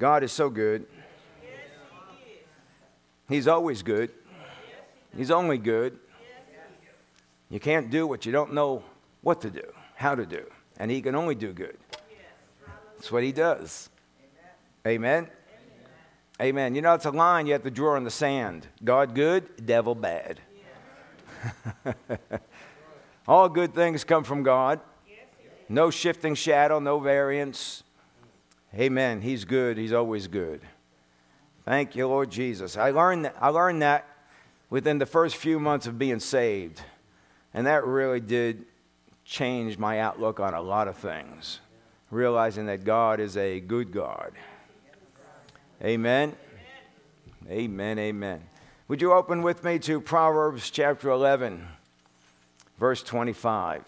God is so good. He's always good. He's only good. You can't do what you don't know what to do, how to do. And He can only do good. That's what He does. Amen. Amen. You know, it's a line you have to draw in the sand God good, devil bad. All good things come from God. No shifting shadow, no variance. Amen. He's good. He's always good. Thank you, Lord Jesus. I learned that, I learned that within the first few months of being saved. And that really did change my outlook on a lot of things. Realizing that God is a good God. Amen. Amen. Amen. Would you open with me to Proverbs chapter 11, verse 25?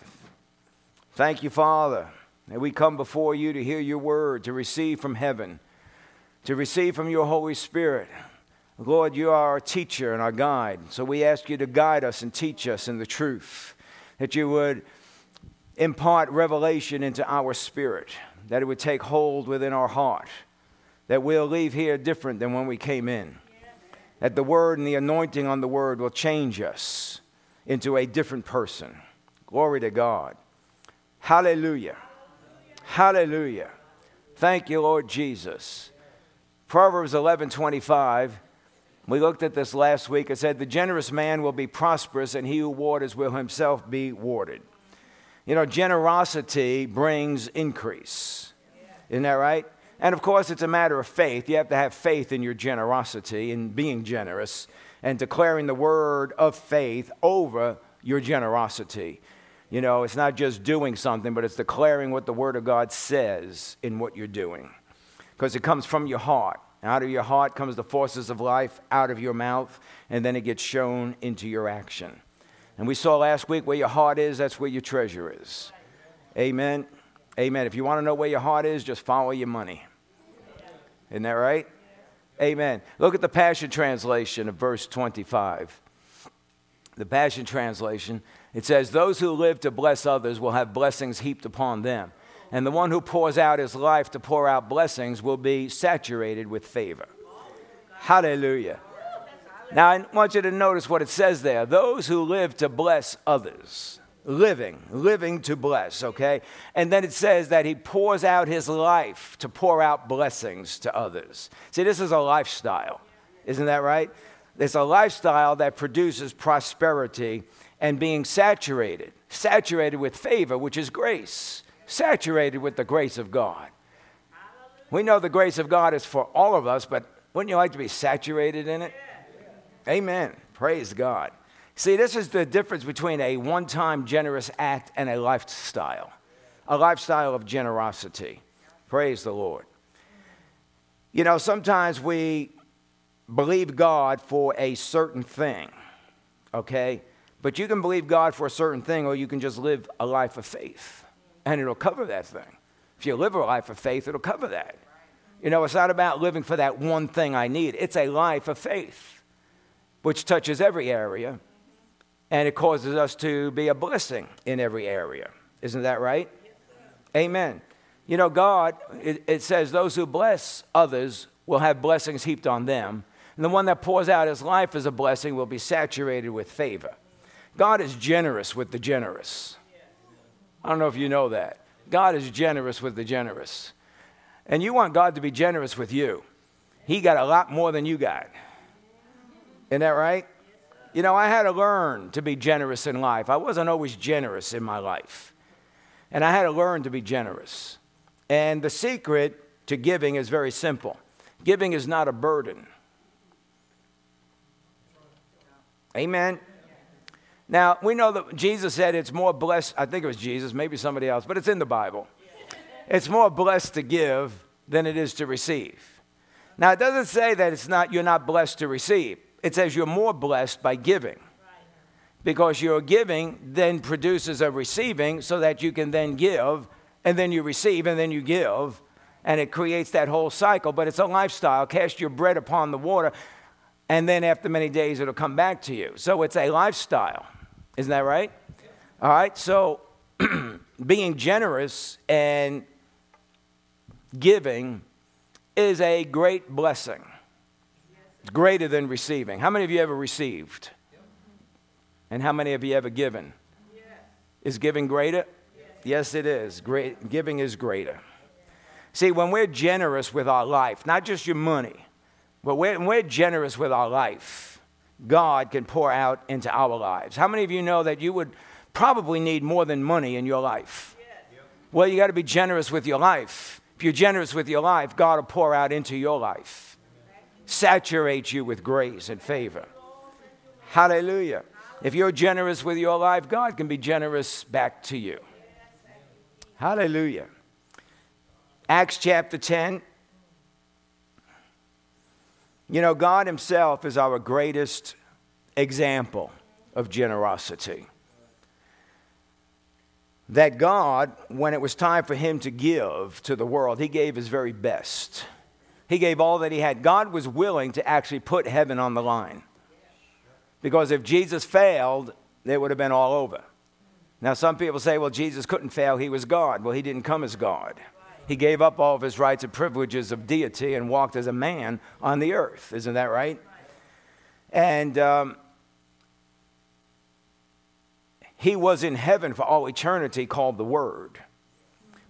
Thank you, Father, that we come before you to hear your word, to receive from heaven, to receive from your Holy Spirit. Lord, you are our teacher and our guide. So we ask you to guide us and teach us in the truth, that you would impart revelation into our spirit, that it would take hold within our heart, that we'll leave here different than when we came in that the word and the anointing on the word will change us into a different person. Glory to God. Hallelujah. Hallelujah. Thank you, Lord Jesus. Proverbs 11 25. We looked at this last week. It said, The generous man will be prosperous, and he who waters will himself be watered. You know, generosity brings increase. Isn't that right? And of course, it's a matter of faith. You have to have faith in your generosity and being generous and declaring the word of faith over your generosity. You know, it's not just doing something, but it's declaring what the word of God says in what you're doing. Because it comes from your heart. Out of your heart comes the forces of life, out of your mouth, and then it gets shown into your action. And we saw last week where your heart is, that's where your treasure is. Amen. Amen. If you want to know where your heart is, just follow your money. Isn't that right? Amen. Look at the Passion Translation of verse 25. The Passion Translation, it says, Those who live to bless others will have blessings heaped upon them. And the one who pours out his life to pour out blessings will be saturated with favor. Hallelujah. Now, I want you to notice what it says there. Those who live to bless others living, living to bless, okay? And then it says that he pours out his life to pour out blessings to others. See, this is a lifestyle, isn't that right? It's a lifestyle that produces prosperity and being saturated, saturated with favor, which is grace, saturated with the grace of God. We know the grace of God is for all of us, but wouldn't you like to be saturated in it? Amen. Praise God. See, this is the difference between a one time generous act and a lifestyle, a lifestyle of generosity. Praise the Lord. You know, sometimes we believe God for a certain thing, okay? But you can believe God for a certain thing, or you can just live a life of faith, and it'll cover that thing. If you live a life of faith, it'll cover that. You know, it's not about living for that one thing I need, it's a life of faith, which touches every area and it causes us to be a blessing in every area. Isn't that right? Amen. You know, God, it, it, says, those who bless others will have blessings heaped on them. And the one that pours out his life as a blessing will be saturated with favor. God is generous with the generous. I don't know if you know that. God is generous with the generous. And you want God to be generous with you. He got a lot more than you got. Isn't that right? You know, I had to learn to be generous in life. I wasn't always generous in my life. And I had to learn to be generous. And the secret to giving is very simple giving is not a burden. Amen. Now, we know that Jesus said it's more blessed, I think it was Jesus, maybe somebody else, but it's in the Bible. It's more blessed to give than it is to receive. Now, it doesn't say that it's not, you're not blessed to receive it says you're more blessed by giving. Because your giving then produces a receiving so that you can then give, and then you receive, and then you give, and it creates that whole cycle. But it's a lifestyle. Cast your bread upon the water, and then after many days it'll come back to you. So it's a lifestyle. Isn't that right? All right, so being generous and giving is a great blessing. It's greater than receiving. How many of you ever received? And how many of you ever given? Is giving greater? Yes, it is. Great, giving is greater. See, when we're generous with our life, not just your money, but when we're generous with our life, God can pour out into our lives. How many of you know that you would probably need more than money in your life? Well, you got to be generous with your life. If you're generous with your life, God will pour out into your life, saturate you with grace and favor. Hallelujah. If you're generous with your life, God can be generous back to you. Hallelujah. Acts chapter 10. You know, God Himself is our greatest example of generosity. That God, when it was time for Him to give to the world, He gave His very best. He gave all that He had. God was willing to actually put heaven on the line. Because if Jesus failed, it would have been all over. Now, some people say, well, Jesus couldn't fail, He was God. Well, He didn't come as God. He gave up all of his rights and privileges of deity and walked as a man on the earth. Isn't that right? And um, he was in heaven for all eternity called the Word.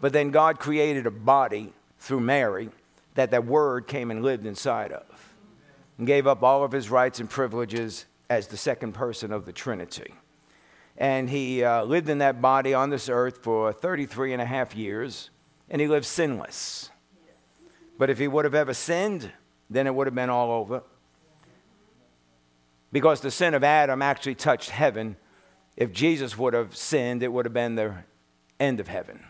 But then God created a body through Mary that that Word came and lived inside of and gave up all of his rights and privileges as the second person of the Trinity. And he uh, lived in that body on this earth for 33 and a half years and he lived sinless. But if he would have ever sinned, then it would have been all over. Because the sin of Adam actually touched heaven. If Jesus would have sinned, it would have been the end of heaven.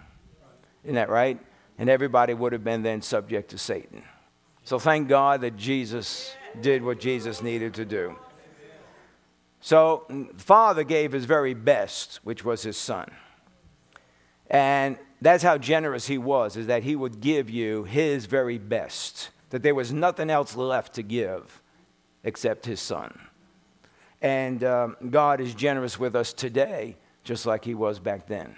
Isn't that right? And everybody would have been then subject to Satan. So thank God that Jesus did what Jesus needed to do. So, mm, Father gave his very best, which was his son. And that's how generous he was, is that he would give you his very best, that there was nothing else left to give except his son. And um, God is generous with us today, just like he was back then.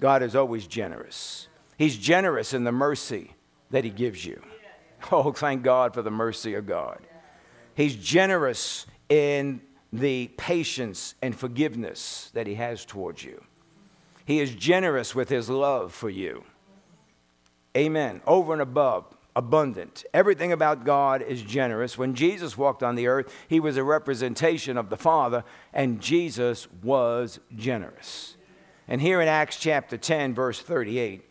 God is always generous. He's generous in the mercy that he gives you. Oh, thank God for the mercy of God. He's generous in the patience and forgiveness that he has towards you. He is generous with his love for you. Amen. Over and above, abundant. Everything about God is generous. When Jesus walked on the earth, he was a representation of the Father, and Jesus was generous. And here in Acts chapter 10, verse 38,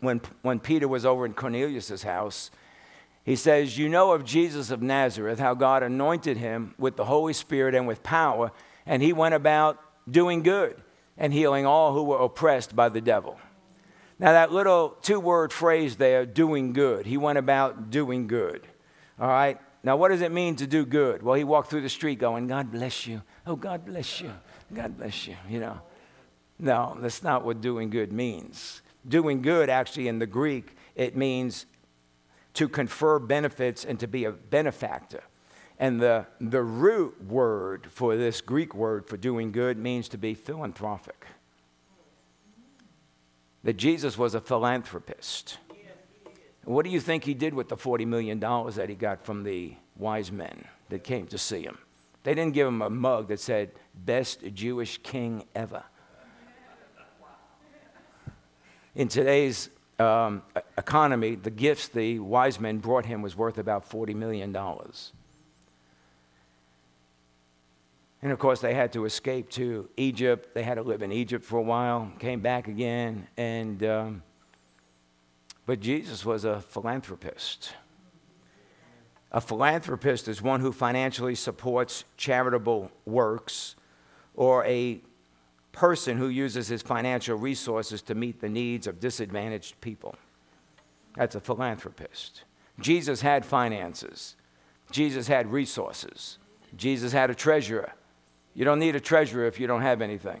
when, when Peter was over in Cornelius' house, he says, You know of Jesus of Nazareth, how God anointed him with the Holy Spirit and with power, and he went about doing good and healing all who were oppressed by the devil. Now, that little two word phrase there, doing good, he went about doing good. All right? Now, what does it mean to do good? Well, he walked through the street going, God bless you. Oh, God bless you. God bless you. You know, no, that's not what doing good means. Doing good, actually, in the Greek, it means to confer benefits and to be a benefactor. And the, the root word for this Greek word for doing good means to be philanthropic. That Jesus was a philanthropist. What do you think he did with the $40 million that he got from the wise men that came to see him? They didn't give him a mug that said, Best Jewish king ever. In today's um, economy, the gifts the wise men brought him was worth about $40 million. And of course, they had to escape to Egypt. They had to live in Egypt for a while, came back again. And, um, but Jesus was a philanthropist. A philanthropist is one who financially supports charitable works or a person who uses his financial resources to meet the needs of disadvantaged people. That's a philanthropist. Jesus had finances, Jesus had resources, Jesus had a treasurer. You don't need a treasurer if you don't have anything.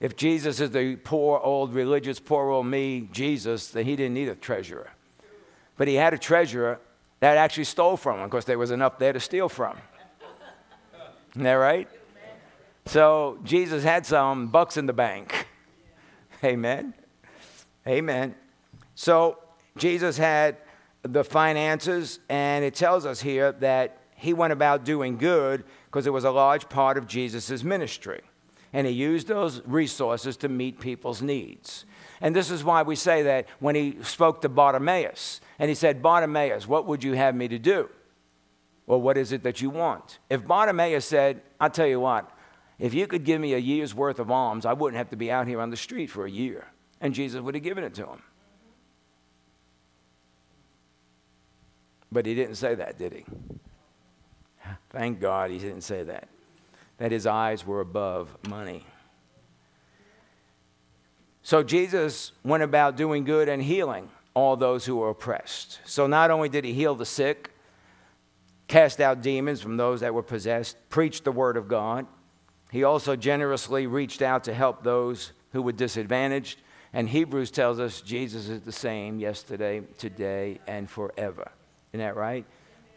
If Jesus is the poor old religious, poor old me, Jesus, then he didn't need a treasurer. But he had a treasurer that actually stole from him because there was enough there to steal from. Isn't that right? So Jesus had some bucks in the bank. Amen. Amen. So Jesus had the finances, and it tells us here that he went about doing good because it was a large part of Jesus' ministry. And he used those resources to meet people's needs. And this is why we say that when he spoke to Bartimaeus, and he said, Bartimaeus, what would you have me to do? Well, what is it that you want? If Bartimaeus said, I'll tell you what, if you could give me a year's worth of alms, I wouldn't have to be out here on the street for a year. And Jesus would have given it to him. But he didn't say that, did he? Thank God he didn't say that. That his eyes were above money. So Jesus went about doing good and healing all those who were oppressed. So not only did he heal the sick, cast out demons from those that were possessed, preached the word of God, he also generously reached out to help those who were disadvantaged. And Hebrews tells us Jesus is the same yesterday, today, and forever. Isn't that right?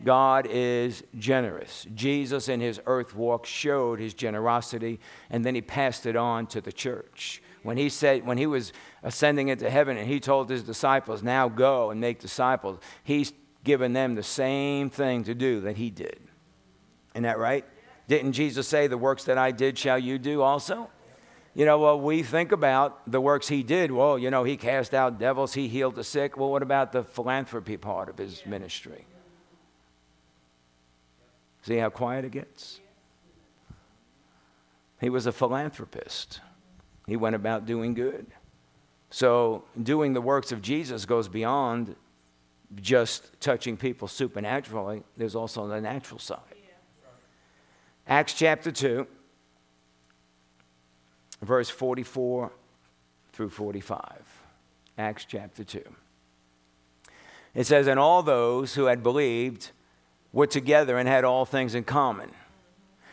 God is generous. Jesus in his earth walk showed his generosity, and then he passed it on to the church. When he said, when he was ascending into heaven and he told his disciples, now go and make disciples, he's given them the same thing to do that he did. Isn't that right? Didn't Jesus say, The works that I did shall you do also? You know, well, we think about the works he did. Well, you know, he cast out devils, he healed the sick. Well, what about the philanthropy part of his ministry? See how quiet it gets? He was a philanthropist, he went about doing good. So, doing the works of Jesus goes beyond just touching people supernaturally, there's also the natural side. Acts chapter 2, verse 44 through 45. Acts chapter 2. It says, And all those who had believed were together and had all things in common.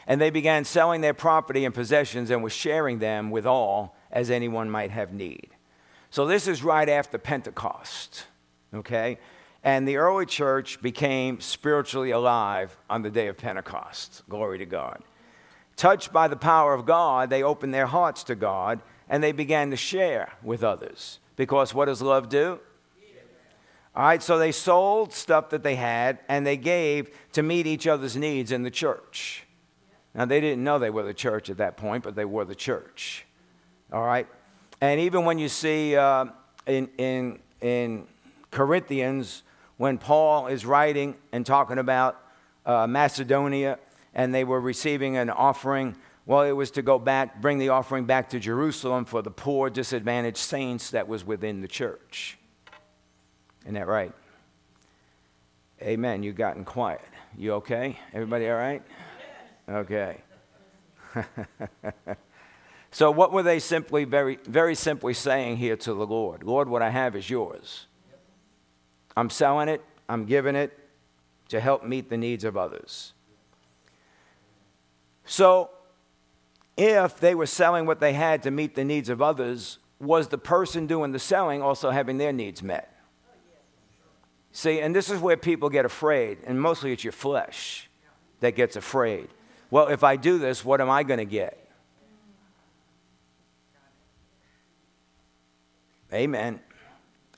And they began selling their property and possessions and were sharing them with all as anyone might have need. So this is right after Pentecost, okay? And the early church became spiritually alive on the day of Pentecost. Glory to God. Touched by the power of God, they opened their hearts to God and they began to share with others. Because what does love do? All right, so they sold stuff that they had and they gave to meet each other's needs in the church. Now, they didn't know they were the church at that point, but they were the church. All right? And even when you see uh, in, in, in Corinthians, when Paul is writing and talking about uh, Macedonia and they were receiving an offering. Well, it was to go back, bring the offering back to Jerusalem for the poor, disadvantaged saints that was within the church. Isn't that right? Amen. You've gotten quiet. You okay? Everybody all right? Okay. so what were they simply very very simply saying here to the Lord? Lord, what I have is yours. I'm selling it, I'm giving it to help meet the needs of others. So, if they were selling what they had to meet the needs of others, was the person doing the selling also having their needs met? See, and this is where people get afraid, and mostly it's your flesh that gets afraid. Well, if I do this, what am I going to get? Amen.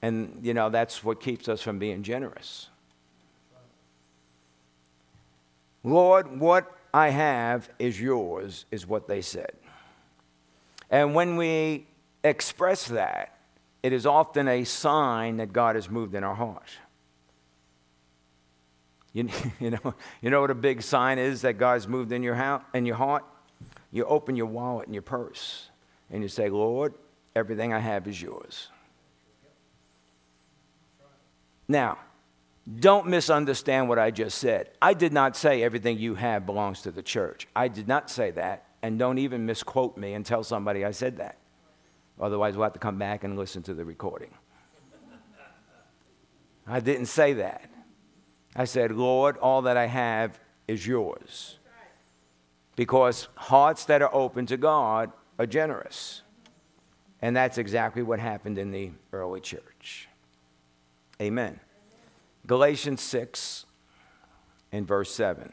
And, you know, that's what keeps us from being generous. Lord, what I have is yours, is what they said. And when we express that, it is often a sign that God has moved in our heart. You, you, know, you know what a big sign is that God's moved in your, in your heart? You open your wallet and your purse and you say, Lord, everything I have is yours. Now, don't misunderstand what I just said. I did not say everything you have belongs to the church. I did not say that. And don't even misquote me and tell somebody I said that. Otherwise, we'll have to come back and listen to the recording. I didn't say that. I said, Lord, all that I have is yours. Because hearts that are open to God are generous. And that's exactly what happened in the early church. Amen. Galatians 6 and verse 7.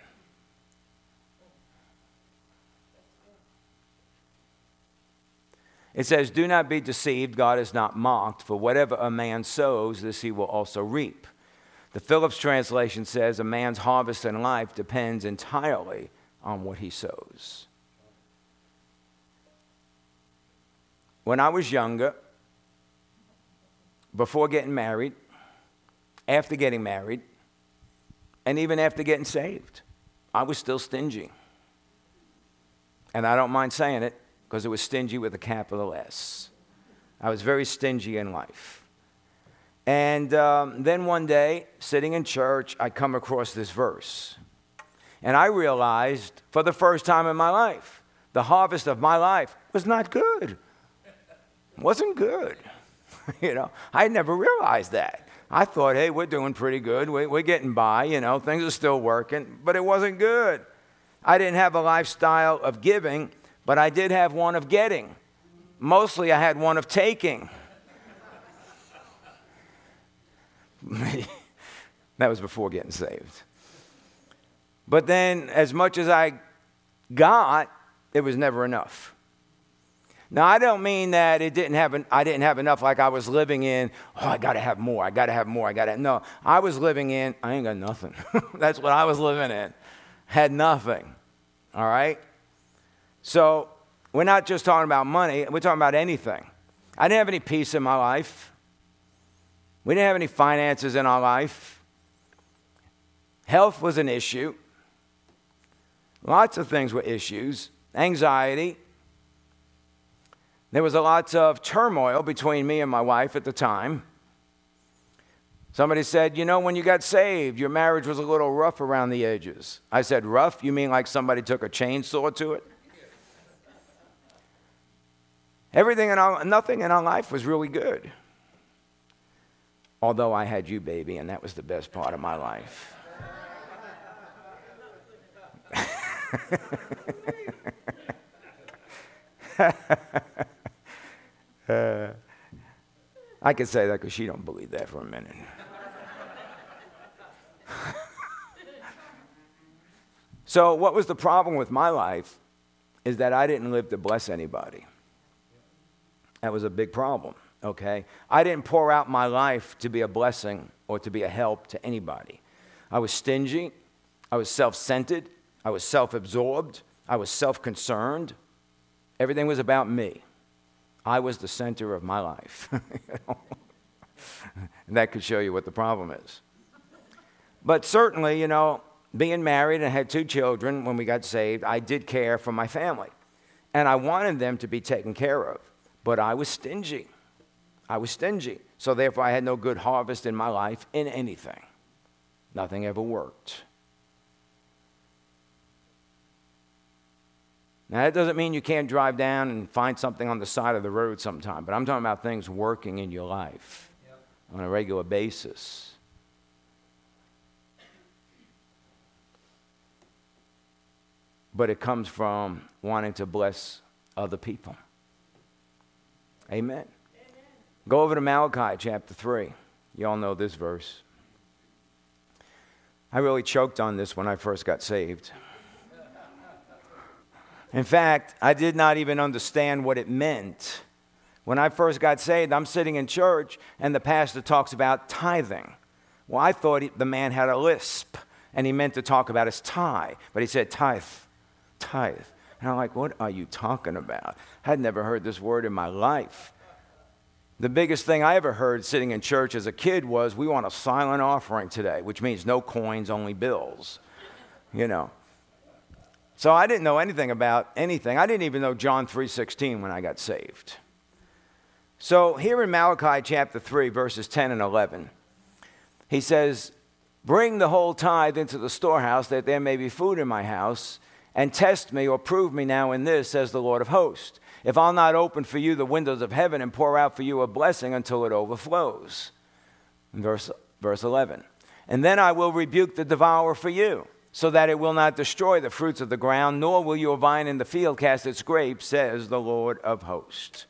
It says, Do not be deceived, God is not mocked, for whatever a man sows, this he will also reap. The Phillips translation says, A man's harvest in life depends entirely on what he sows. When I was younger, before getting married, after getting married, and even after getting saved, I was still stingy. And I don't mind saying it because it was stingy with a capital S. I was very stingy in life. And um, then one day, sitting in church, I come across this verse. And I realized for the first time in my life, the harvest of my life was not good. Wasn't good. you know, I never realized that. I thought, hey, we're doing pretty good. We're getting by, you know, things are still working, but it wasn't good. I didn't have a lifestyle of giving, but I did have one of getting. Mostly, I had one of taking. that was before getting saved. But then, as much as I got, it was never enough. Now, I don't mean that it didn't have an, I didn't have enough like I was living in, oh, I got to have more, I got to have more, I got to. No, I was living in, I ain't got nothing. That's what I was living in. Had nothing. All right? So, we're not just talking about money, we're talking about anything. I didn't have any peace in my life. We didn't have any finances in our life. Health was an issue. Lots of things were issues. Anxiety. There was a lot of turmoil between me and my wife at the time. Somebody said, You know, when you got saved, your marriage was a little rough around the edges. I said, Rough? You mean like somebody took a chainsaw to it? Everything in our, nothing in our life was really good. Although I had you, baby, and that was the best part of my life. uh, I can say that because she don't believe that for a minute. so, what was the problem with my life is that I didn't live to bless anybody. That was a big problem, okay? I didn't pour out my life to be a blessing or to be a help to anybody. I was stingy, I was self centered, I was self absorbed, I was self concerned. Everything was about me. I was the center of my life. and that could show you what the problem is. But certainly, you know, being married and had two children when we got saved, I did care for my family. And I wanted them to be taken care of. But I was stingy. I was stingy. So therefore, I had no good harvest in my life in anything. Nothing ever worked. Now, that doesn't mean you can't drive down and find something on the side of the road sometime, but I'm talking about things working in your life yep. on a regular basis. But it comes from wanting to bless other people. Amen. Go over to Malachi chapter 3. You all know this verse. I really choked on this when I first got saved. In fact, I did not even understand what it meant. When I first got saved, I'm sitting in church and the pastor talks about tithing. Well, I thought he, the man had a lisp and he meant to talk about his tie, but he said tithe, tithe. And I'm like, what are you talking about? I had never heard this word in my life. The biggest thing I ever heard sitting in church as a kid was, we want a silent offering today, which means no coins, only bills. You know. So I didn't know anything about anything. I didn't even know John 3:16 when I got saved. So here in Malachi chapter 3 verses 10 and 11, he says, "Bring the whole tithe into the storehouse that there may be food in my house." and test me or prove me now in this, says the Lord of hosts, if I'll not open for you the windows of heaven and pour out for you a blessing until it overflows. Verse, verse 11. And then I will rebuke the devourer for you, so that it will not destroy the fruits of the ground, nor will your vine in the field cast its grapes, says the Lord of hosts.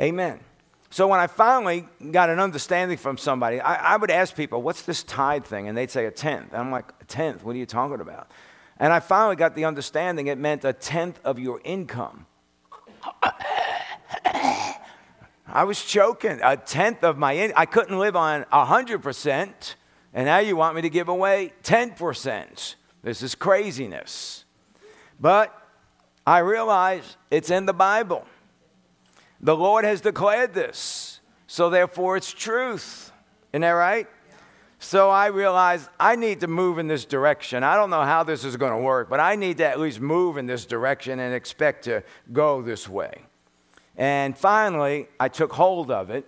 Amen. So when I finally got an understanding from somebody, I, I, would ask people, what's this tithe thing? And they'd say a tenth. And I'm like, a tenth? What are you talking about? And I finally got the understanding it meant a tenth of your income. I was choking. A tenth of my in- I couldn't live on 100%, and now you want me to give away 10%. This is craziness. But I realize it's in the Bible. The Lord has declared this, so therefore it's truth. Isn't that right? So I realized I need to move in this direction. I don't know how this is going to work, but I need to at least move in this direction and expect to go this way. And finally, I took hold of it.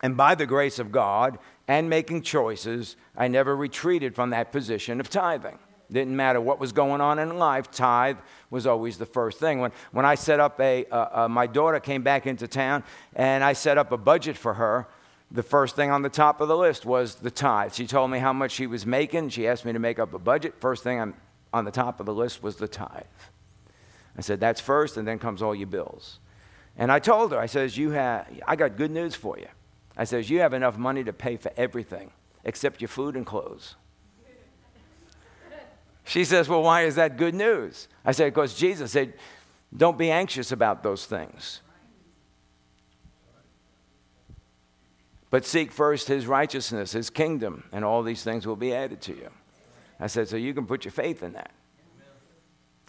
And by the grace of God and making choices, I never retreated from that position of tithing. Didn't matter what was going on in life, tithe was always the first thing. When, when I set up a, uh, uh, my daughter came back into town and I set up a budget for her, the first thing on the top of the list was the tithe. She told me how much she was making. She asked me to make up a budget. First thing on, on the top of the list was the tithe. I said, that's first, and then comes all your bills. And I told her, I says, you have, I got good news for you. I says, you have enough money to pay for everything except your food and clothes. She says, well, why is that good news? I said, because Jesus said, don't be anxious about those things. But seek first his righteousness, his kingdom, and all these things will be added to you. I said, so you can put your faith in that.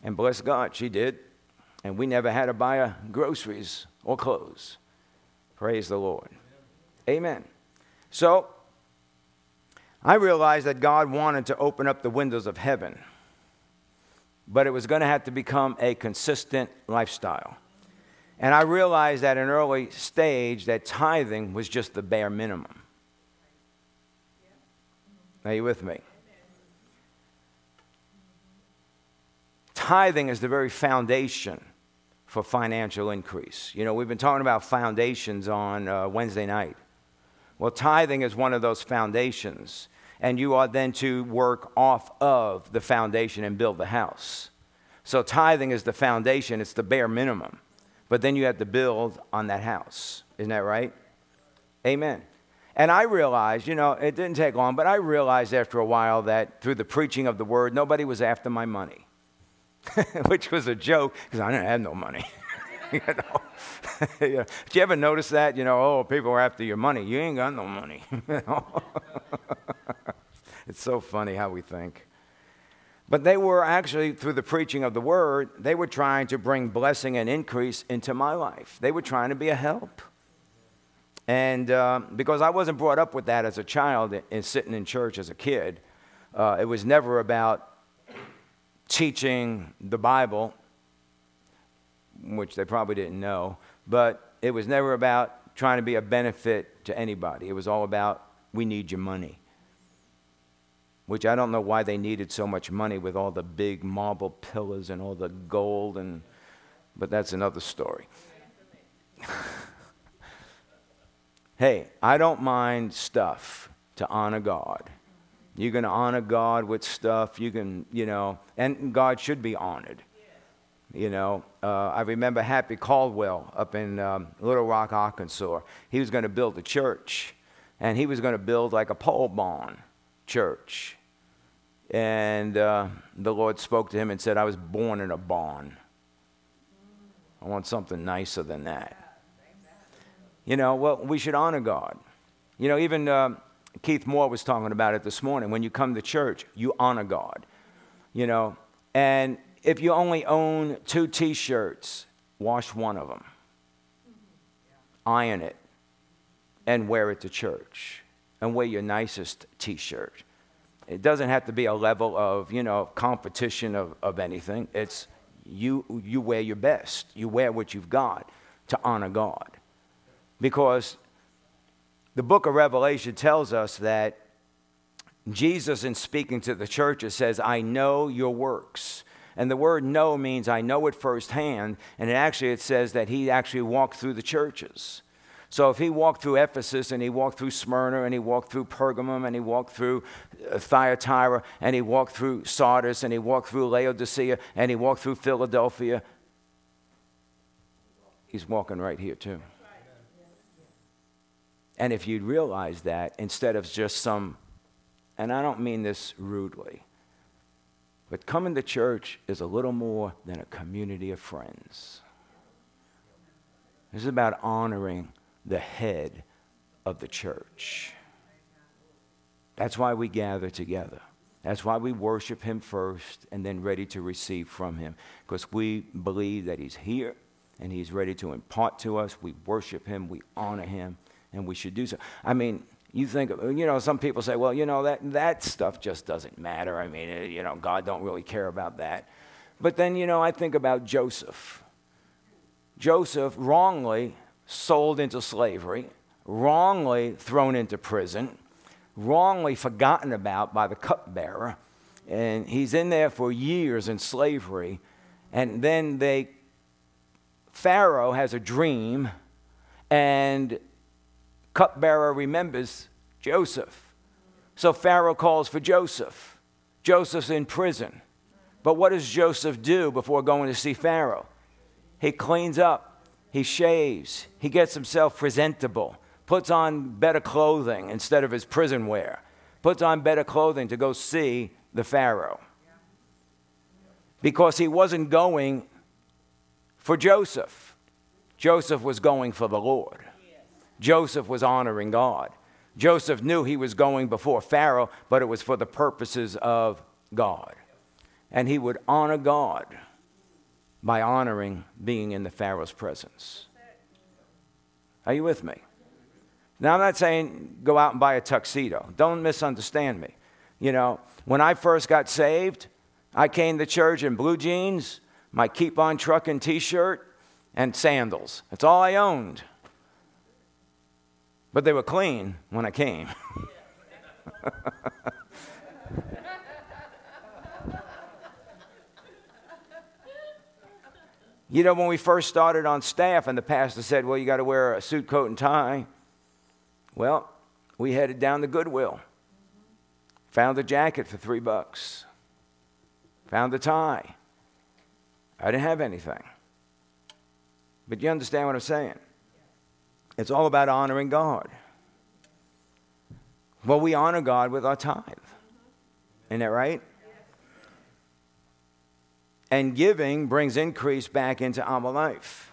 And bless God, she did. And we never had to buy groceries or clothes. Praise the Lord. Amen. So I realized that God wanted to open up the windows of heaven, but it was going to have to become a consistent lifestyle. And I realized at an early stage that tithing was just the bare minimum. Are you with me? Tithing is the very foundation for financial increase. You know, we've been talking about foundations on uh, Wednesday night. Well, tithing is one of those foundations, and you are then to work off of the foundation and build the house. So, tithing is the foundation, it's the bare minimum. But then you have to build on that house. Isn't that right? Amen. And I realized, you know, it didn't take long, but I realized after a while that through the preaching of the word, nobody was after my money, which was a joke because I didn't have no money. you know? Did you ever notice that? You know, oh, people are after your money. You ain't got no money. it's so funny how we think. But they were actually, through the preaching of the word, they were trying to bring blessing and increase into my life. They were trying to be a help. And uh, because I wasn't brought up with that as a child and sitting in church as a kid, uh, it was never about teaching the Bible, which they probably didn't know, but it was never about trying to be a benefit to anybody. It was all about, we need your money which I don't know why they needed so much money with all the big marble pillars and all the gold and but that's another story. hey, I don't mind stuff to honor God. You can honor God with stuff. You can, you know, and God should be honored. You know, uh, I remember Happy Caldwell up in um, Little Rock, Arkansas. He was going to build a church, and he was going to build like a pole barn church. And uh, the Lord spoke to him and said, I was born in a barn. I want something nicer than that. You know, well, we should honor God. You know, even uh, Keith Moore was talking about it this morning. When you come to church, you honor God. You know, and if you only own two t shirts, wash one of them, iron it, and wear it to church, and wear your nicest t shirt. It doesn't have to be a level of, you know, competition of, of anything. It's you, you wear your best. You wear what you've got to honor God. Because the book of Revelation tells us that Jesus, in speaking to the churches, says, I know your works. And the word know means I know it firsthand. And it actually, it says that he actually walked through the churches. So if he walked through Ephesus and he walked through Smyrna and he walked through Pergamum and he walked through uh, Thyatira and he walked through Sardis and he walked through Laodicea and he walked through Philadelphia, he's walking right here too. And if you'd realize that instead of just some, and I don't mean this rudely, but coming to church is a little more than a community of friends. This is about honoring the head of the church. That's why we gather together. That's why we worship Him first and then ready to receive from Him. Because we believe that He's here and He's ready to impart to us. We worship Him, we honor Him, and we should do so. I mean, you think, you know, some people say, well, you know, that, that stuff just doesn't matter. I mean, eh, you know, God don't really care about that. But then, you know, I think about Joseph. Joseph wrongly sold into slavery, wrongly thrown into prison, wrongly forgotten about by the cupbearer. And he's in there for years in slavery. And then they, Pharaoh has a dream, and cupbearer remembers Joseph. So Pharaoh calls for Joseph. Joseph's in prison. But what does Joseph do before going to see Pharaoh? He cleans up, he shaves, he gets himself presentable, puts on better clothing instead of his prison wear, puts on better clothing to go see the Pharaoh. Because he wasn't going for Joseph, Joseph was going for the Lord. Joseph was honoring God. Joseph knew he was going before Pharaoh, but it was for the purposes of God. And he would honor God by honoring being in the Pharaoh's presence. Are you with me? Now, I'm not saying go out and buy a tuxedo. Don't misunderstand me. You know, when I first got saved, I came to church in blue jeans, my keep on trucking t shirt, and sandals. That's all I owned. But they were clean when I came. you know, when we first started on staff, and the pastor said, Well, you got to wear a suit, coat, and tie. Well, we headed down to Goodwill. Found a jacket for three bucks. Found a tie. I didn't have anything. But you understand what I'm saying? It's all about honoring God. Well, we honor God with our tithe. Isn't that right? And giving brings increase back into our life.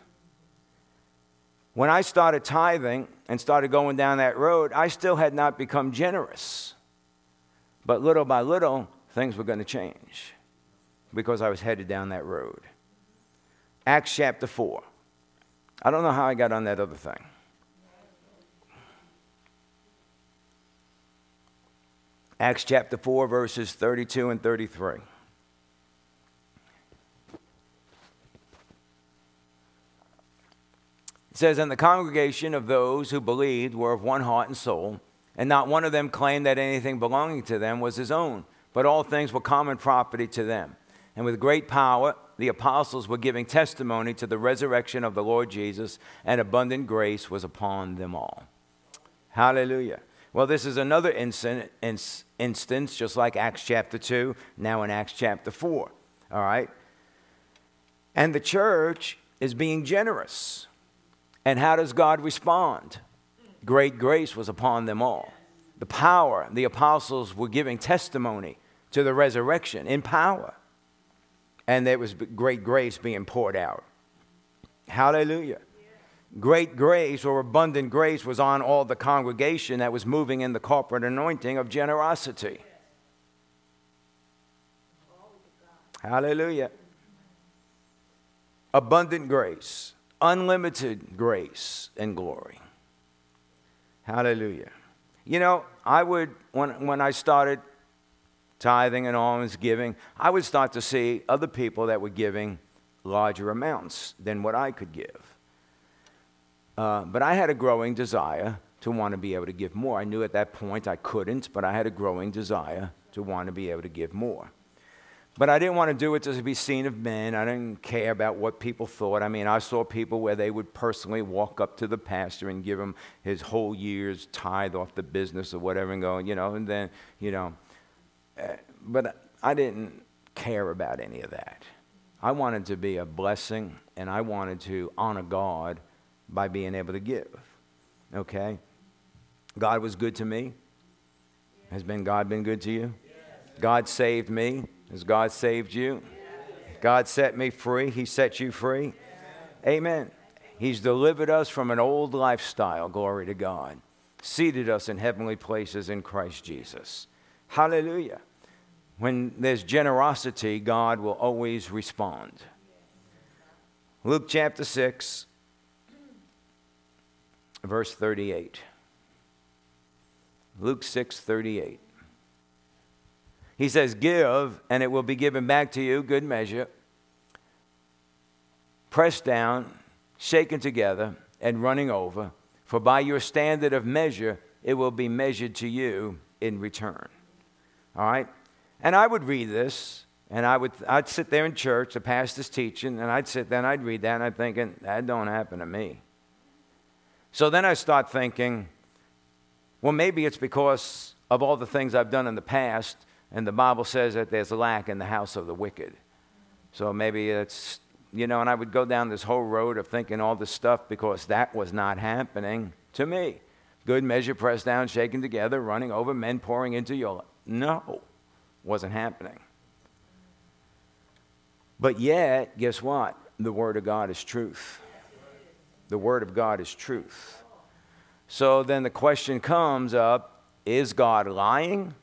When I started tithing and started going down that road, I still had not become generous. But little by little, things were going to change because I was headed down that road. Acts chapter 4. I don't know how I got on that other thing. Acts chapter 4, verses 32 and 33. It says, And the congregation of those who believed were of one heart and soul, and not one of them claimed that anything belonging to them was his own, but all things were common property to them. And with great power, the apostles were giving testimony to the resurrection of the Lord Jesus, and abundant grace was upon them all. Hallelujah. Well, this is another instance, just like Acts chapter 2, now in Acts chapter 4. All right? And the church is being generous. And how does God respond? Great grace was upon them all. The power, the apostles were giving testimony to the resurrection in power. And there was great grace being poured out. Hallelujah great grace or abundant grace was on all the congregation that was moving in the corporate anointing of generosity. Hallelujah. Abundant grace, unlimited grace and glory. Hallelujah. You know, I would, when, when I started tithing and alms giving, I would start to see other people that were giving larger amounts than what I could give. Uh, but I had a growing desire to want to be able to give more. I knew at that point I couldn't, but I had a growing desire to want to be able to give more. But I didn't want to do it to be seen of men. I didn't care about what people thought. I mean, I saw people where they would personally walk up to the pastor and give him his whole year's tithe off the business or whatever and go, you know, and then, you know. Uh, but I didn't care about any of that. I wanted to be a blessing and I wanted to honor God by being able to give. Okay? God was good to me. Has been God been good to you? God saved me. Has God saved you? God set me free. He set you free. Amen. He's delivered us from an old lifestyle, glory to God, seated us in heavenly places in Christ Jesus. Hallelujah. When there's generosity, God will always respond. Luke chapter 6, verse 38. Luke 6, 38. He says, Give, and it will be given back to you, good measure, pressed down, shaken together, and running over. For by your standard of measure, it will be measured to you in return. All right? And I would read this, and I would, I'd sit there in church, the pastor's teaching, and I'd sit there and I'd read that, and I'm thinking, that don't happen to me. So then I start thinking, well, maybe it's because of all the things I've done in the past, and the Bible says that there's a lack in the house of the wicked. So maybe it's, you know, and I would go down this whole road of thinking all this stuff because that was not happening to me. Good measure pressed down, shaken together, running over, men pouring into your. No, wasn't happening. But yet, guess what? The Word of God is truth. The Word of God is truth. So then the question comes up is God lying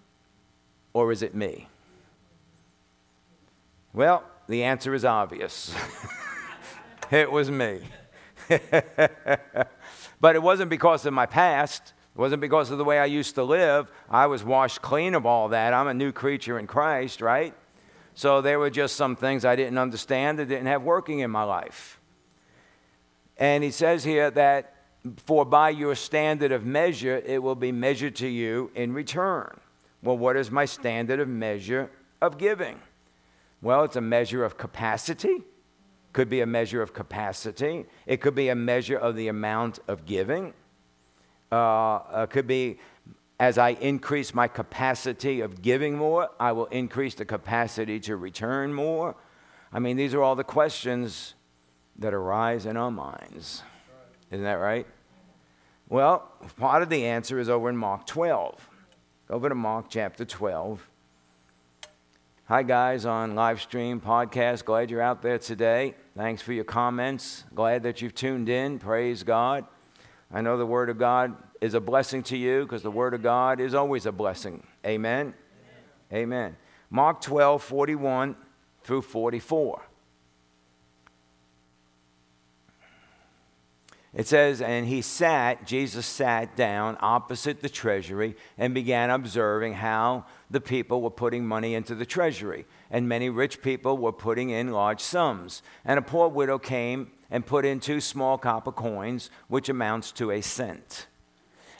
or is it me? Well, the answer is obvious. it was me. but it wasn't because of my past. It wasn't because of the way I used to live. I was washed clean of all that. I'm a new creature in Christ, right? So there were just some things I didn't understand that didn't have working in my life. And he says here that for by your standard of measure, it will be measured to you in return. Well, what is my standard of measure of giving? Well, it's a measure of capacity. Could be a measure of capacity. It could be a measure of the amount of giving. Uh, uh, could be as I increase my capacity of giving more, I will increase the capacity to return more. I mean, these are all the questions that arise in our minds. Isn't that right? Well, part of the answer is over in Mark 12. Over to Mark chapter 12. Hi, guys, on live stream podcast. Glad you're out there today. Thanks for your comments. Glad that you've tuned in. Praise God. I know the Word of God is a blessing to you because the Word of God is always a blessing. Amen. Amen. Amen. Mark 12, 41 through 44. It says, and he sat, Jesus sat down opposite the treasury and began observing how the people were putting money into the treasury. And many rich people were putting in large sums. And a poor widow came and put in two small copper coins, which amounts to a cent.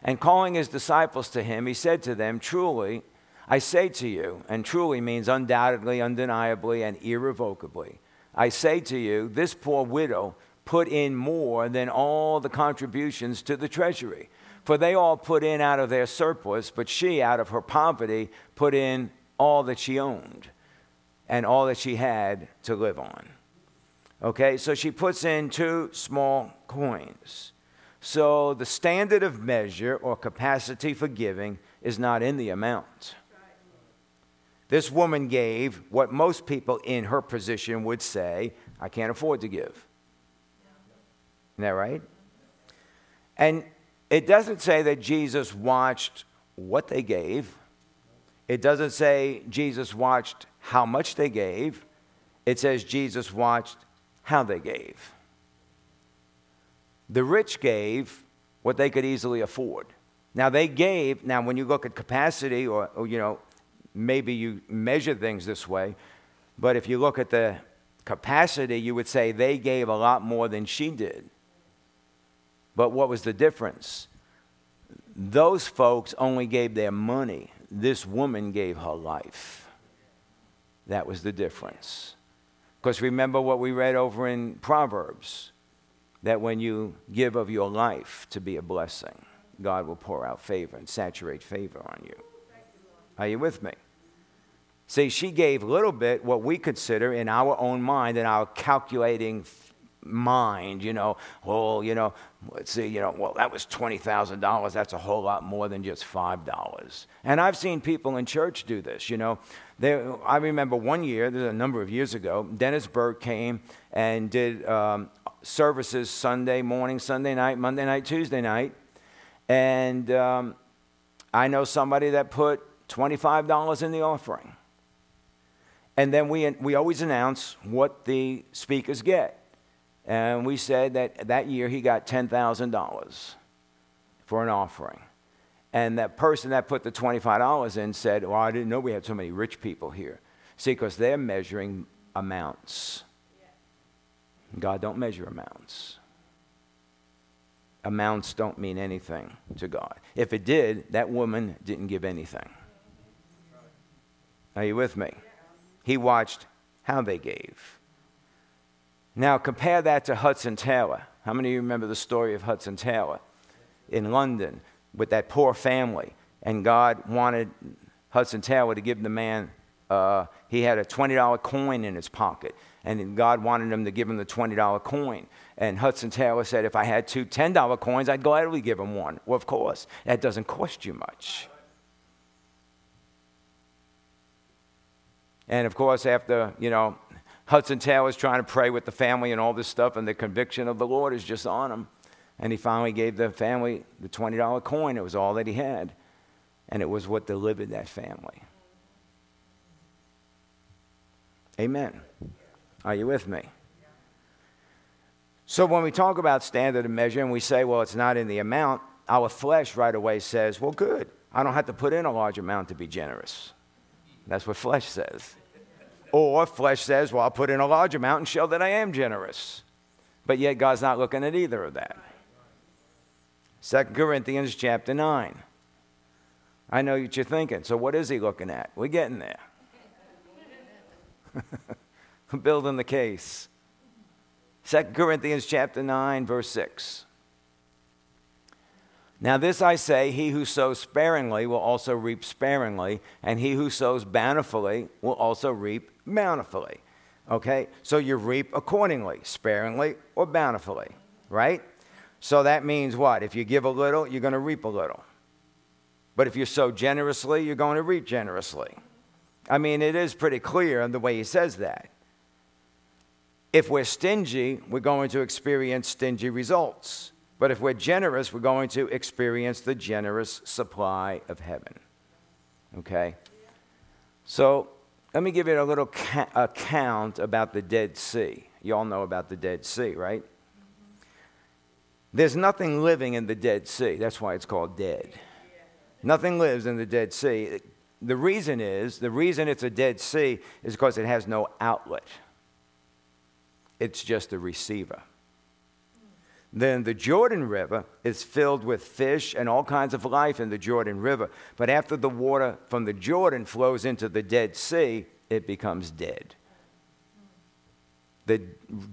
And calling his disciples to him, he said to them, Truly, I say to you, and truly means undoubtedly, undeniably, and irrevocably. I say to you, this poor widow put in more than all the contributions to the treasury. For they all put in out of their surplus, but she, out of her poverty, put in all that she owned and all that she had to live on. Okay, so she puts in two small coins. So the standard of measure or capacity for giving is not in the amount. This woman gave what most people in her position would say, I can't afford to give. Isn't that right? And it doesn't say that Jesus watched what they gave. It doesn't say Jesus watched how much they gave. It says Jesus watched how they gave. The rich gave what they could easily afford. Now they gave, now when you look at capacity or, or you know, maybe you measure things this way, but if you look at the capacity, you would say they gave a lot more than she did. But what was the difference? Those folks only gave their money. This woman gave her life. That was the difference. Because remember what we read over in Proverbs that when you give of your life to be a blessing, God will pour out favor and saturate favor on you. Are you with me? See, she gave a little bit what we consider in our own mind, in our calculating mind, you know, oh, you know, let's see, you know, well, that was $20,000. That's a whole lot more than just $5. And I've seen people in church do this, you know. There, I remember one year, there's a number of years ago, Dennis Burke came and did um, services Sunday morning, Sunday night, Monday night, Tuesday night. And um, I know somebody that put $25 in the offering. And then we, we always announce what the speakers get. And we said that that year he got $10,000 for an offering. And that person that put the $25 in said, Well, I didn't know we had so many rich people here. See, because they're measuring amounts. God don't measure amounts. Amounts don't mean anything to God. If it did, that woman didn't give anything. Are you with me? He watched how they gave. Now, compare that to Hudson Taylor. How many of you remember the story of Hudson Taylor in London with that poor family? And God wanted Hudson Taylor to give the man, uh, he had a $20 coin in his pocket. And God wanted him to give him the $20 coin. And Hudson Taylor said, if I had two $10 coins, I'd gladly give him one. Well, of course, that doesn't cost you much. And of course, after, you know, Hudson Taylor's trying to pray with the family and all this stuff, and the conviction of the Lord is just on him. And he finally gave the family the $20 coin. It was all that he had. And it was what delivered that family. Amen. Are you with me? So when we talk about standard of measure and we say, well, it's not in the amount, our flesh right away says, well, good. I don't have to put in a large amount to be generous. That's what flesh says. Or flesh says, well, I'll put in a large amount and show that I am generous. But yet God's not looking at either of that. 2 Corinthians chapter 9. I know what you're thinking. So what is he looking at? We're getting there. Building the case. 2 Corinthians chapter 9, verse 6. Now, this I say he who sows sparingly will also reap sparingly, and he who sows bountifully will also reap bountifully. Okay? So you reap accordingly, sparingly or bountifully, right? So that means what? If you give a little, you're going to reap a little. But if you sow generously, you're going to reap generously. I mean, it is pretty clear in the way he says that. If we're stingy, we're going to experience stingy results. But if we're generous, we're going to experience the generous supply of heaven. Okay? So let me give you a little ca- account about the Dead Sea. You all know about the Dead Sea, right? There's nothing living in the Dead Sea. That's why it's called dead. Nothing lives in the Dead Sea. The reason is, the reason it's a Dead Sea is because it has no outlet. It's just a receiver. Then the Jordan River is filled with fish and all kinds of life in the Jordan River. But after the water from the Jordan flows into the Dead Sea, it becomes dead. The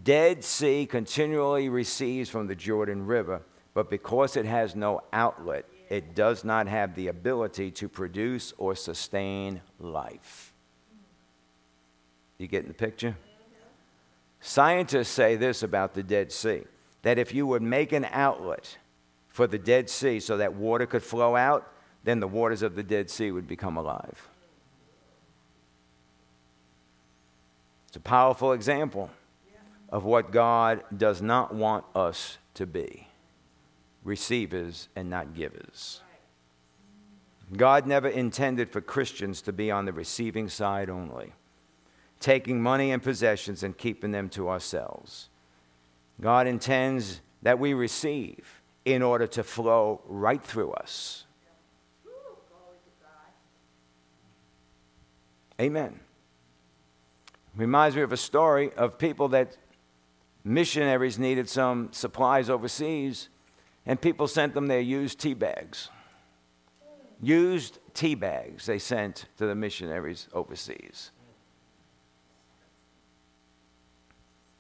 Dead Sea continually receives from the Jordan River, but because it has no outlet, it does not have the ability to produce or sustain life. You getting the picture? Scientists say this about the Dead Sea that if you would make an outlet for the Dead Sea so that water could flow out, then the waters of the Dead Sea would become alive. It's a powerful example of what God does not want us to be receivers and not givers. God never intended for Christians to be on the receiving side only, taking money and possessions and keeping them to ourselves. God intends that we receive in order to flow right through us. Amen. Reminds me of a story of people that missionaries needed some supplies overseas, and people sent them their used tea bags. Used tea bags they sent to the missionaries overseas.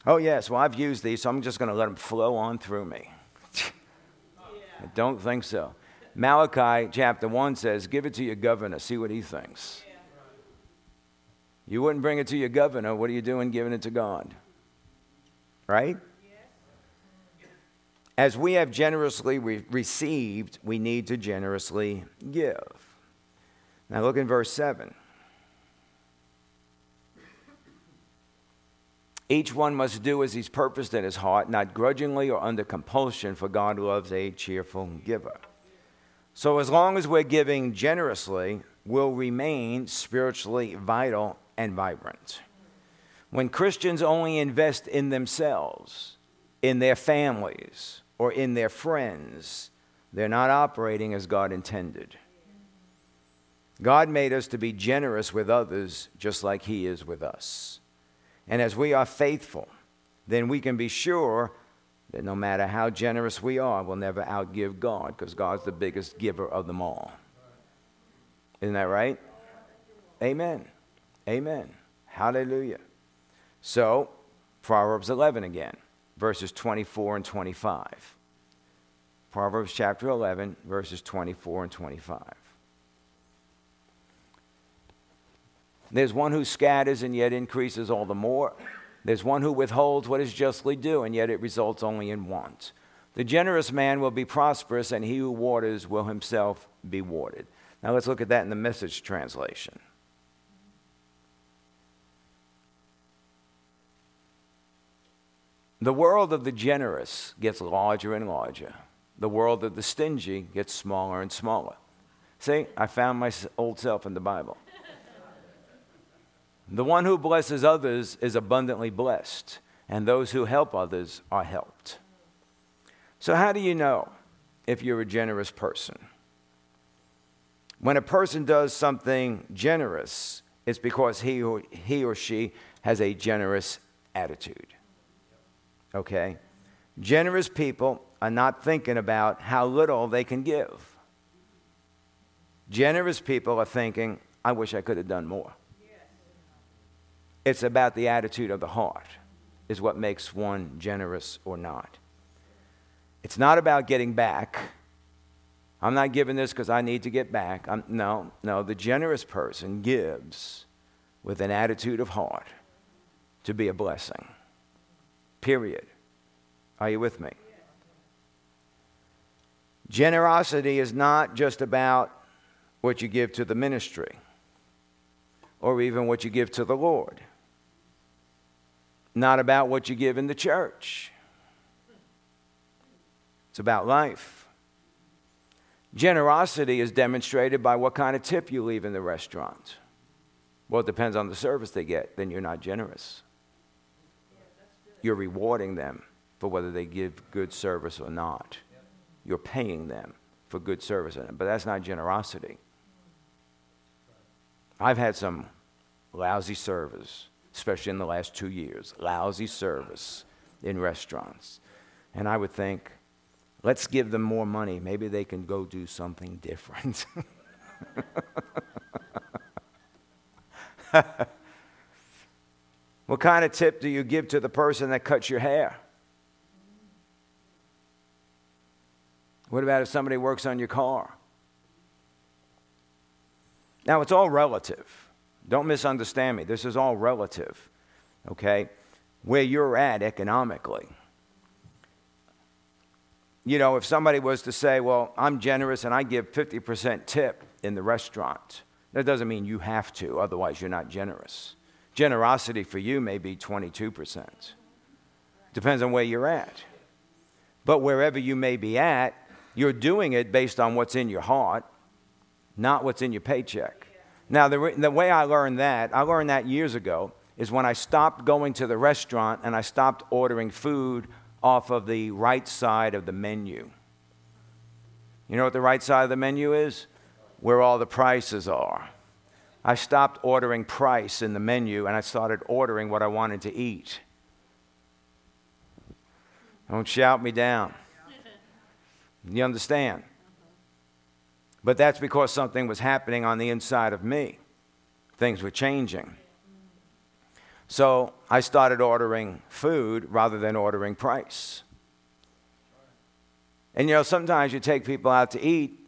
Oh, yes, well, I've used these, so I'm just going to let them flow on through me. I don't think so. Malachi chapter 1 says, Give it to your governor, see what he thinks. You wouldn't bring it to your governor. What are you doing giving it to God? Right? As we have generously re- received, we need to generously give. Now look in verse 7. Each one must do as he's purposed in his heart, not grudgingly or under compulsion, for God loves a cheerful giver. So, as long as we're giving generously, we'll remain spiritually vital and vibrant. When Christians only invest in themselves, in their families, or in their friends, they're not operating as God intended. God made us to be generous with others just like He is with us. And as we are faithful, then we can be sure that no matter how generous we are, we'll never outgive God because God's the biggest giver of them all. Isn't that right? Amen. Amen. Hallelujah. So, Proverbs 11 again, verses 24 and 25. Proverbs chapter 11, verses 24 and 25. There's one who scatters and yet increases all the more. There's one who withholds what is justly due, and yet it results only in want. The generous man will be prosperous, and he who waters will himself be watered. Now let's look at that in the message translation. The world of the generous gets larger and larger. The world of the stingy gets smaller and smaller. See, I found my old self in the Bible. The one who blesses others is abundantly blessed, and those who help others are helped. So, how do you know if you're a generous person? When a person does something generous, it's because he or, he or she has a generous attitude. Okay? Generous people are not thinking about how little they can give. Generous people are thinking, I wish I could have done more. It's about the attitude of the heart, is what makes one generous or not. It's not about getting back. I'm not giving this because I need to get back. I'm, no, no. The generous person gives with an attitude of heart to be a blessing. Period. Are you with me? Generosity is not just about what you give to the ministry or even what you give to the Lord not about what you give in the church. It's about life. Generosity is demonstrated by what kind of tip you leave in the restaurant. Well, it depends on the service they get, then you're not generous. You're rewarding them for whether they give good service or not. You're paying them for good service, but that's not generosity. I've had some lousy service especially in the last two years. Lousy service in restaurants. And I would think, let's give them more money. Maybe they can go do something different. what kind of tip do you give to the person that cuts your hair? What about if somebody works on your car? Now, it's all relative. Don't misunderstand me. This is all relative, okay? Where you're at economically. You know, if somebody was to say, well, I'm generous and I give 50% tip in the restaurant, that doesn't mean you have to, otherwise, you're not generous. Generosity for you may be 22%. Depends on where you're at. But wherever you may be at, you're doing it based on what's in your heart, not what's in your paycheck. Now, the, the way I learned that, I learned that years ago, is when I stopped going to the restaurant and I stopped ordering food off of the right side of the menu. You know what the right side of the menu is? Where all the prices are. I stopped ordering price in the menu and I started ordering what I wanted to eat. Don't shout me down. You understand? But that's because something was happening on the inside of me. Things were changing. So I started ordering food rather than ordering price. And you know, sometimes you take people out to eat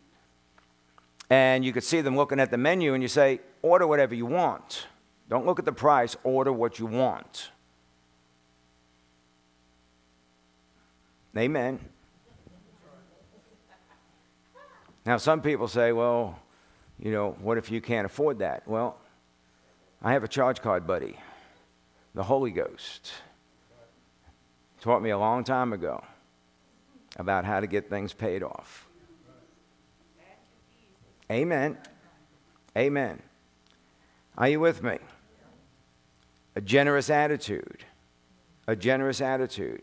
and you could see them looking at the menu and you say, order whatever you want. Don't look at the price, order what you want. Amen. Now, some people say, well, you know, what if you can't afford that? Well, I have a charge card buddy, the Holy Ghost. taught me a long time ago about how to get things paid off. Amen. Amen. Are you with me? A generous attitude. A generous attitude.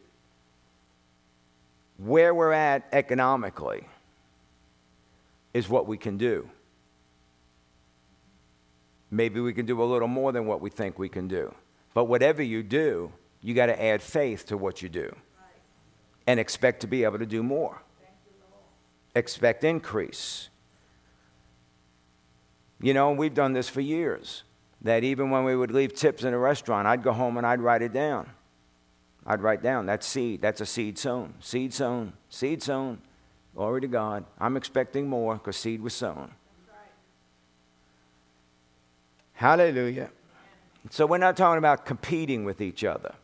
Where we're at economically is what we can do. Maybe we can do a little more than what we think we can do. But whatever you do, you got to add faith to what you do and expect to be able to do more. Expect increase. You know, we've done this for years. That even when we would leave tips in a restaurant, I'd go home and I'd write it down. I'd write down that seed. That's a seed sown. Seed sown. Seed sown. Glory to God. I'm expecting more because seed was sown. Hallelujah. So we're not talking about competing with each other.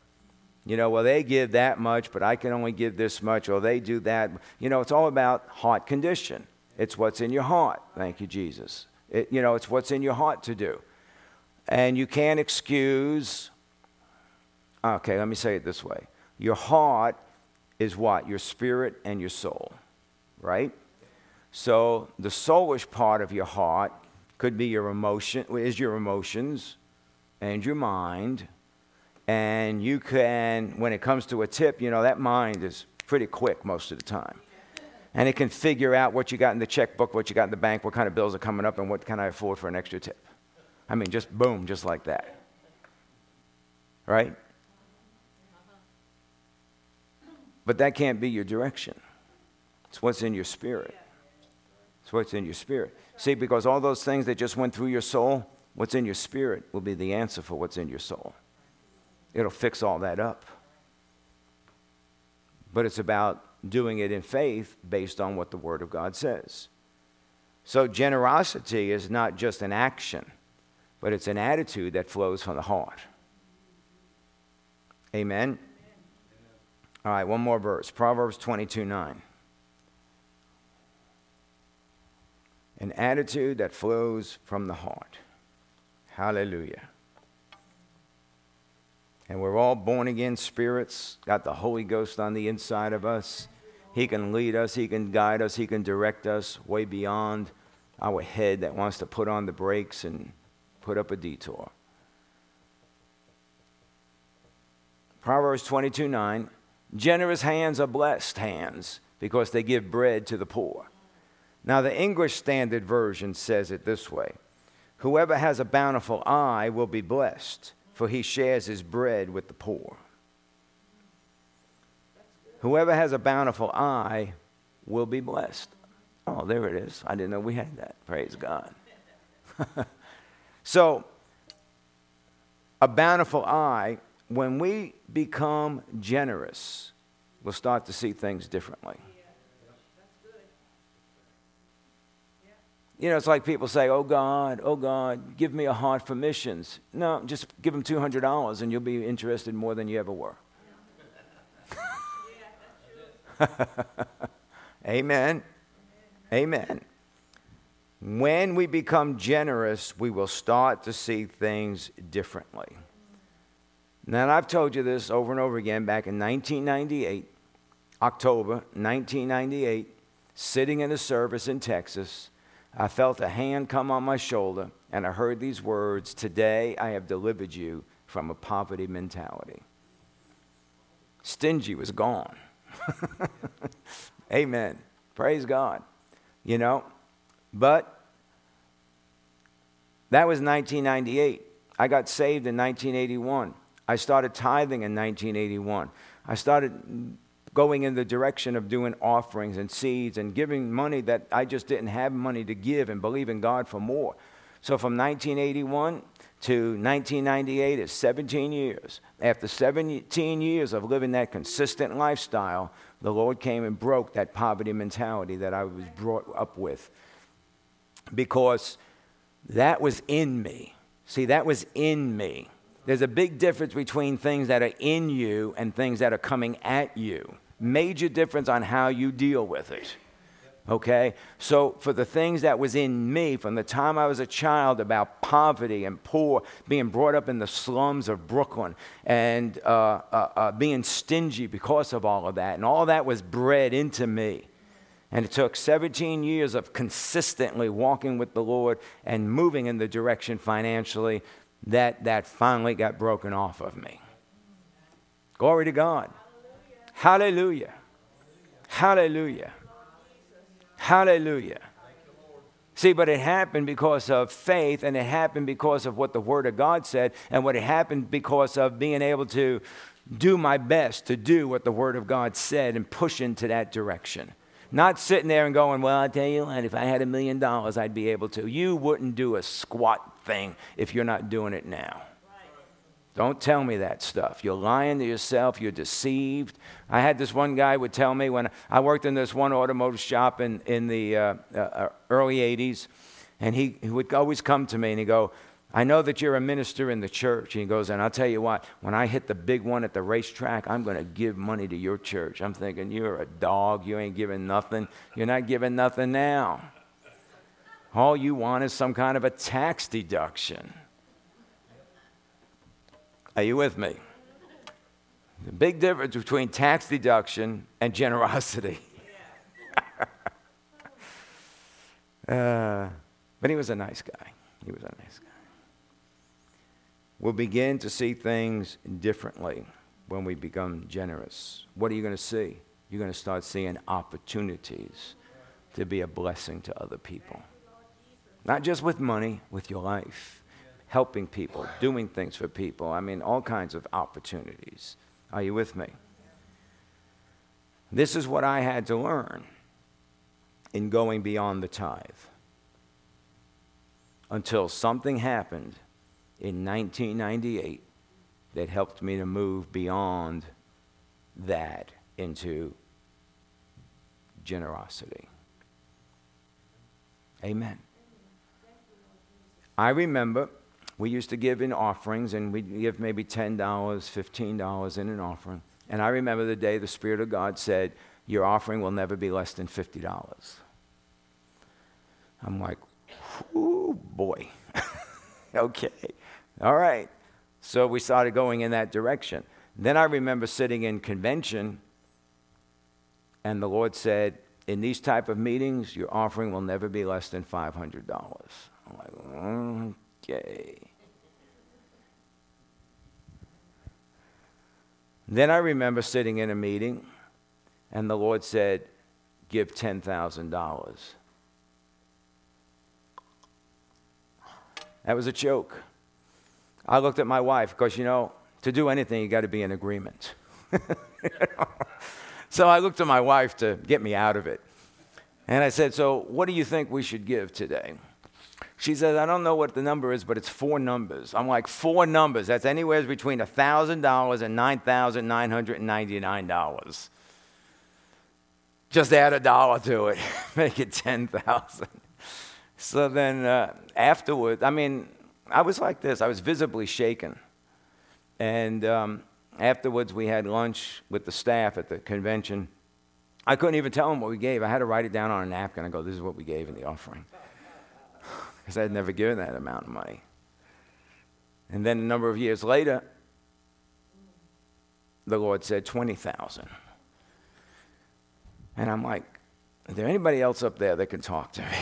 You know, well, they give that much, but I can only give this much, or they do that. You know, it's all about heart condition. It's what's in your heart. Thank you, Jesus. It, you know, it's what's in your heart to do. And you can't excuse, okay, let me say it this way. Your heart is what? Your spirit and your soul, right? So the soulish part of your heart could be your emotion, is your emotions and your mind. And you can, when it comes to a tip, you know, that mind is pretty quick most of the time and it can figure out what you got in the checkbook, what you got in the bank, what kind of bills are coming up, and what can I afford for an extra tip. I mean, just boom, just like that. Right? But that can't be your direction. It's what's in your spirit. It's what's in your spirit. See, because all those things that just went through your soul, what's in your spirit will be the answer for what's in your soul. It'll fix all that up. But it's about doing it in faith based on what the Word of God says. So, generosity is not just an action, but it's an attitude that flows from the heart. Amen. All right, one more verse Proverbs 22 9. An attitude that flows from the heart. Hallelujah. And we're all born again spirits, got the Holy Ghost on the inside of us. He can lead us, He can guide us, He can direct us way beyond our head that wants to put on the brakes and put up a detour. Proverbs 22 9 Generous hands are blessed hands because they give bread to the poor. Now, the English Standard Version says it this way Whoever has a bountiful eye will be blessed, for he shares his bread with the poor. Whoever has a bountiful eye will be blessed. Oh, there it is. I didn't know we had that. Praise God. so, a bountiful eye, when we become generous, we'll start to see things differently. You know, it's like people say, Oh God, oh God, give me a heart for missions. No, just give them $200 and you'll be interested more than you ever were. Amen. Amen. When we become generous, we will start to see things differently. Now, I've told you this over and over again back in 1998, October 1998, sitting in a service in Texas, I felt a hand come on my shoulder and I heard these words Today I have delivered you from a poverty mentality. Stingy was gone. Amen. Praise God. You know, but that was 1998. I got saved in 1981. I started tithing in 1981. I started going in the direction of doing offerings and seeds and giving money that I just didn't have money to give and believing God for more. So from 1981 to 1998 is 17 years. After 17 years of living that consistent lifestyle, the Lord came and broke that poverty mentality that I was brought up with. Because that was in me. See, that was in me. There's a big difference between things that are in you and things that are coming at you. Major difference on how you deal with it. Okay? So, for the things that was in me from the time I was a child about poverty and poor, being brought up in the slums of Brooklyn, and uh, uh, uh, being stingy because of all of that, and all that was bred into me. And it took 17 years of consistently walking with the Lord and moving in the direction financially that that finally got broken off of me. Glory to God. Hallelujah. Hallelujah. Hallelujah. See, but it happened because of faith, and it happened because of what the Word of God said, and what it happened because of being able to do my best to do what the Word of God said and push into that direction. Not sitting there and going, Well, I tell you what, if I had a million dollars, I'd be able to. You wouldn't do a squat thing if you're not doing it now. Don't tell me that stuff. You're lying to yourself. You're deceived. I had this one guy would tell me when I worked in this one automotive shop in, in the uh, uh, early 80s, and he, he would always come to me and he'd go, I know that you're a minister in the church. And he goes, and I'll tell you what, when I hit the big one at the racetrack, I'm going to give money to your church. I'm thinking, you're a dog. You ain't giving nothing. You're not giving nothing now. All you want is some kind of a tax deduction. Are you with me? The big difference between tax deduction and generosity. uh, but he was a nice guy. He was a nice guy. We'll begin to see things differently when we become generous. What are you going to see? You're going to start seeing opportunities to be a blessing to other people. Not just with money, with your life helping people, doing things for people. I mean, all kinds of opportunities. Are you with me? This is what I had to learn in going beyond the tithe. Until something happened in 1998 that helped me to move beyond that into generosity. Amen. I remember we used to give in offerings, and we'd give maybe $10, $15 in an offering. And I remember the day the Spirit of God said, Your offering will never be less than $50. I'm like, Ooh, boy. okay. All right. So we started going in that direction. Then I remember sitting in convention, and the Lord said, In these type of meetings, your offering will never be less than $500. I'm like, mm, Okay. Then I remember sitting in a meeting, and the Lord said, Give $10,000. That was a joke. I looked at my wife because, you know, to do anything, you got to be in agreement. So I looked at my wife to get me out of it. And I said, So, what do you think we should give today? She says, I don't know what the number is, but it's four numbers. I'm like, four numbers. That's anywhere between $1,000 and $9,999. Just add a dollar to it, make it 10000 So then uh, afterwards, I mean, I was like this. I was visibly shaken. And um, afterwards, we had lunch with the staff at the convention. I couldn't even tell them what we gave. I had to write it down on a napkin. I go, this is what we gave in the offering because I had never given that amount of money. And then a number of years later, the Lord said 20,000. And I'm like, is there anybody else up there that can talk to me?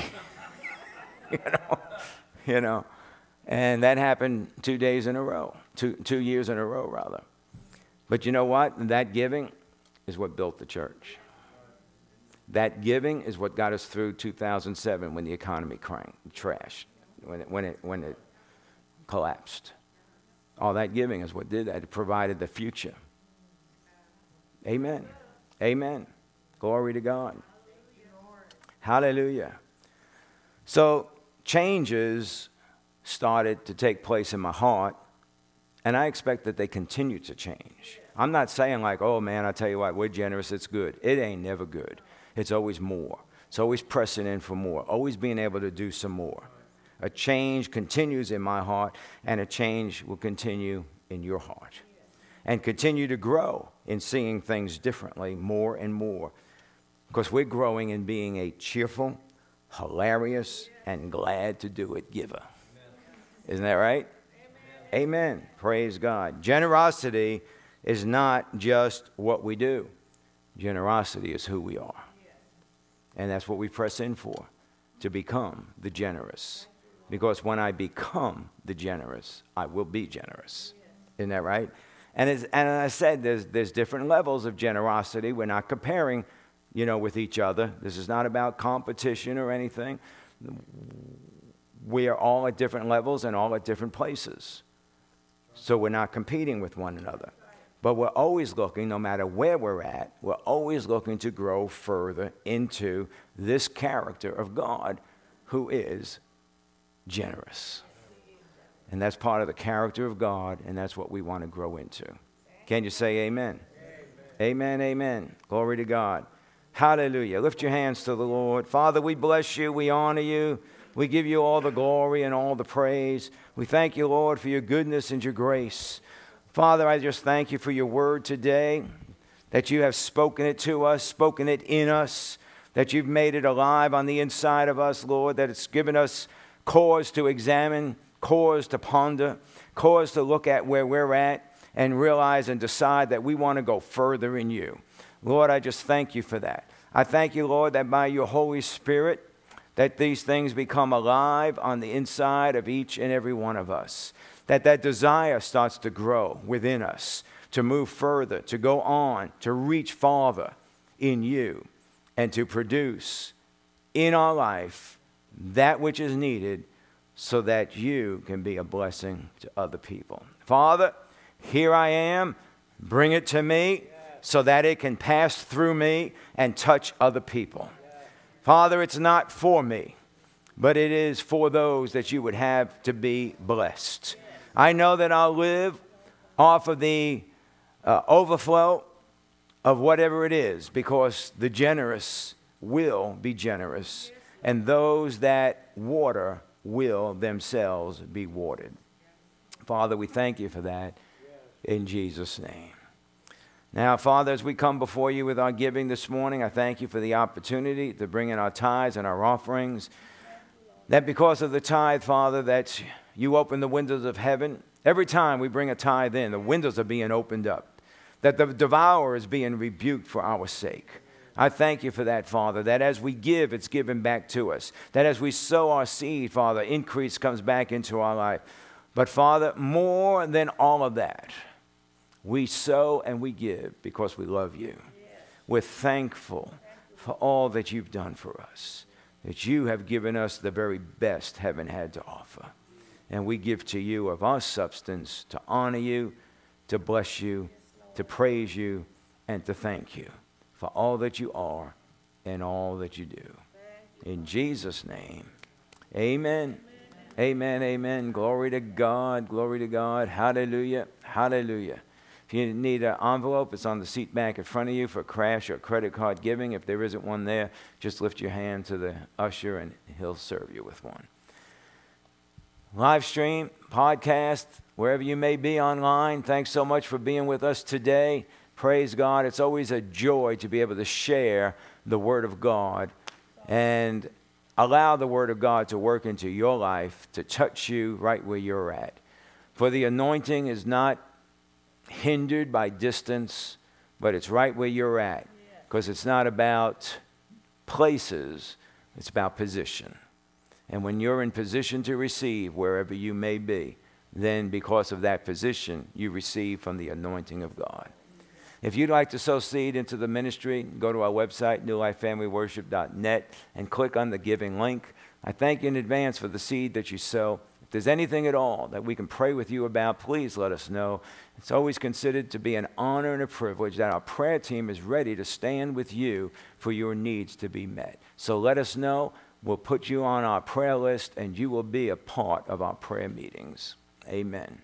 you know, you know. And that happened two days in a row, two, two years in a row, rather. But you know what? That giving is what built the church. That giving is what got us through 2007 when the economy cranked, trashed, when it, when it, when it collapsed. All that giving is what did that. It provided the future. Amen. Amen. Glory to God. Hallelujah. So changes started to take place in my heart, and I expect that they continue to change. I'm not saying like, oh man, I tell you what, we're generous, it's good. It ain't never good it's always more. It's always pressing in for more, always being able to do some more. A change continues in my heart, and a change will continue in your heart. And continue to grow in seeing things differently more and more. Because we're growing in being a cheerful, hilarious, and glad to do it giver. Isn't that right? Amen. Amen. Praise God. Generosity is not just what we do, generosity is who we are. And that's what we press in for to become the generous. Because when I become the generous, I will be generous. Isn't that right? And as, and as I said, there's, there's different levels of generosity. We're not comparing, you know, with each other. This is not about competition or anything. We are all at different levels and all at different places. So we're not competing with one another. But we're always looking, no matter where we're at, we're always looking to grow further into this character of God who is generous. And that's part of the character of God, and that's what we want to grow into. Can you say amen? Amen, amen. amen. Glory to God. Hallelujah. Lift your hands to the Lord. Father, we bless you. We honor you. We give you all the glory and all the praise. We thank you, Lord, for your goodness and your grace. Father, I just thank you for your word today, that you have spoken it to us, spoken it in us, that you've made it alive on the inside of us, Lord, that it's given us cause to examine, cause to ponder, cause to look at where we're at and realize and decide that we want to go further in you. Lord, I just thank you for that. I thank you, Lord, that by your Holy Spirit, that these things become alive on the inside of each and every one of us that that desire starts to grow within us to move further, to go on, to reach farther in you, and to produce in our life that which is needed so that you can be a blessing to other people. Father, here I am. Bring it to me so that it can pass through me and touch other people. Father, it's not for me, but it is for those that you would have to be blessed. I know that I'll live off of the uh, overflow of whatever it is because the generous will be generous, and those that water will themselves be watered. Father, we thank you for that in Jesus' name. Now, Father, as we come before you with our giving this morning, I thank you for the opportunity to bring in our tithes and our offerings. That because of the tithe, Father, that you open the windows of heaven. Every time we bring a tithe in, the windows are being opened up, that the devourer is being rebuked for our sake. I thank you for that, Father, that as we give, it's given back to us. That as we sow our seed, Father, increase comes back into our life. But, Father, more than all of that, we sow and we give because we love you. We're thankful for all that you've done for us, that you have given us the very best heaven had to offer and we give to you of our substance to honor you, to bless you, to praise you, and to thank you for all that you are and all that you do. In Jesus' name, amen. Amen, amen. Glory to God, glory to God. Hallelujah, hallelujah. If you need an envelope, it's on the seat back in front of you for cash or credit card giving. If there isn't one there, just lift your hand to the usher and he'll serve you with one live stream, podcast, wherever you may be online. Thanks so much for being with us today. Praise God. It's always a joy to be able to share the Word of God and allow the Word of God to work into your life, to touch you right where you're at. For the anointing is not hindered by distance, but it's right where you're at. Because it's not about places, it's about position. And when you're in position to receive wherever you may be, then because of that position, you receive from the anointing of God. If you'd like to sow seed into the ministry, go to our website, newlifefamilyworship.net, and click on the giving link. I thank you in advance for the seed that you sow. If there's anything at all that we can pray with you about, please let us know. It's always considered to be an honor and a privilege that our prayer team is ready to stand with you for your needs to be met. So let us know. We'll put you on our prayer list and you will be a part of our prayer meetings. Amen.